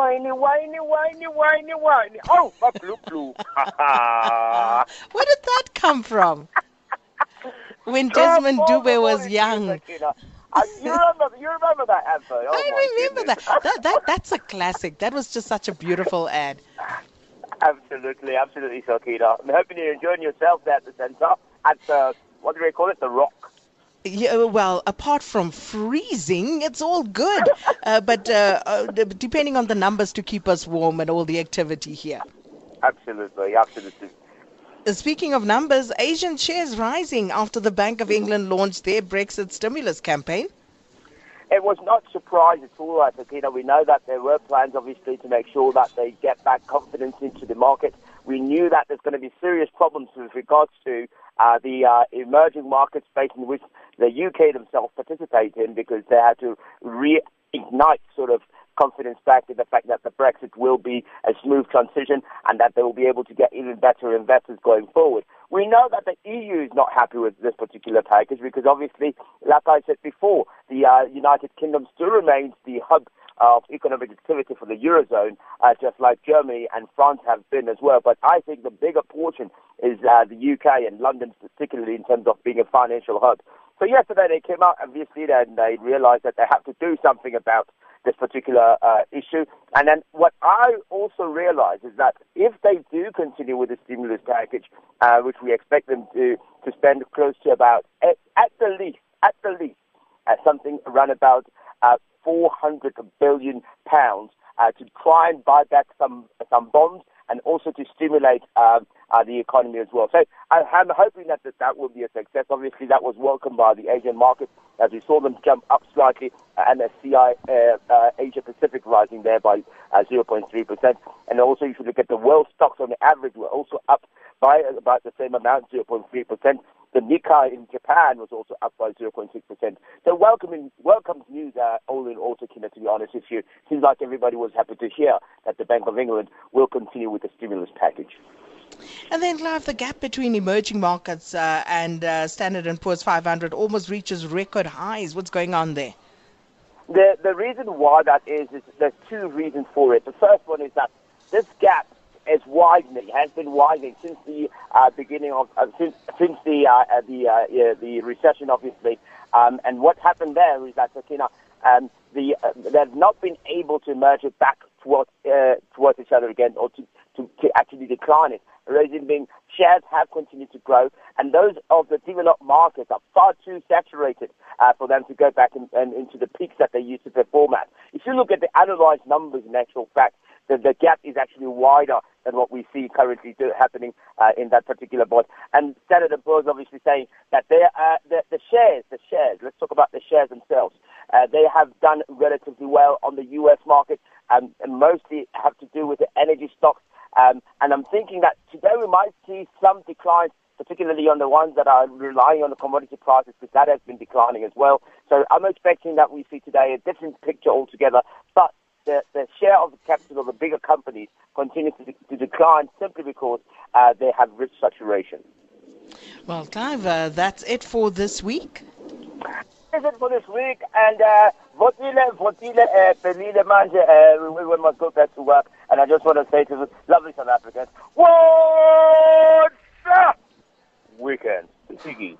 whiny, whiny, whiny, whiny, whiny. Oh, my blue, blue. Where did that come from? When Desmond Dube was young. Uh, you remember? You remember that advert? Oh, I remember goodness. that. that. That That's a classic. That was just such a beautiful ad. Absolutely, absolutely, Sakina. I'm hoping you're enjoying yourself there at the centre. At the what do they call it? The Rock. Yeah, well, apart from freezing, it's all good. Uh, but uh, uh, depending on the numbers to keep us warm and all the activity here. Absolutely, absolutely. Uh, Speaking of numbers, Asian shares rising after the Bank of England launched their Brexit stimulus campaign. It was not surprise at all, uh, Sakina. We know that there were plans, obviously, to make sure that they get back confidence into the market. We knew that there's going to be serious problems with regards to uh, the uh, emerging market space in which the UK themselves participate in because they had to reignite sort of confidence back in the fact that the Brexit will be a smooth transition and that they will be able to get even better investors going forward. We know that the EU is not happy with this particular package because obviously, like I said before, the uh, United Kingdom still remains the hub of economic activity for the Eurozone, uh, just like Germany and France have been as well. But I think the bigger portion is uh, the UK and London, particularly in terms of being a financial hub. So yesterday they came out, obviously, and they realized that they have to do something about this particular uh, issue. And then what I also realize is that if they do continue with the stimulus package, uh, which we expect them to, to spend close to about, at, at the least, at the least, uh, something around about uh, 400 billion pounds uh, to try and buy back some some bonds and also to stimulate um, uh, the economy as well. So I'm hoping that, that that will be a success. Obviously, that was welcomed by the Asian market as we saw them jump up slightly, uh, and MSCI uh, uh, Asia Pacific rising there by uh, 0.3%. And also, if you look at the world stocks on the average, were also up by about the same amount, 0.3%. The Nikkei in Japan was also up by 0.6%. So welcoming, welcome news, uh, all in all, Takina, to be honest with you. Seems like everybody was happy to hear that the Bank of England will continue with the stimulus package. And then, Clive, the gap between emerging markets uh, and uh, Standard & Poor's 500 almost reaches record highs. What's going on there? The, the reason why that is, is there's two reasons for it. The first one is that this gap is widening, has been widening since the uh, beginning of, uh, since, since the, uh, uh, the, uh, the recession, obviously. Um, and what happened there is that, you know, um, the, uh, they've not been able to merge it back towards, uh, towards each other again or to, to, to actually decline it. Reason being, shares have continued to grow, and those of the developed markets are far too saturated uh, for them to go back and into the peaks that they used to perform at. If you look at the analyzed numbers, in actual fact, the, the gap is actually wider than what we see currently do, happening uh, in that particular board. And Standard & Poor's obviously saying that they, uh, the, the shares, the shares, let's talk about the shares themselves, uh, they have done relatively well on the U.S. market um, and mostly have to do with the energy stocks. Um, and I'm thinking that today we might see some declines, particularly on the ones that are relying on the commodity prices, because that has been declining as well. So I'm expecting that we see today a different picture altogether. But the, the share of the capital of the bigger companies continues to, to decline simply because uh, they have rich saturation. Well, Clive, uh, that's it for this week. That's it for this week. And uh, votile, votile, uh, pelile, manje, uh, we, we must go back to work. And I just want to say to the lovely South Africans, what's up? Weekend. Siggy.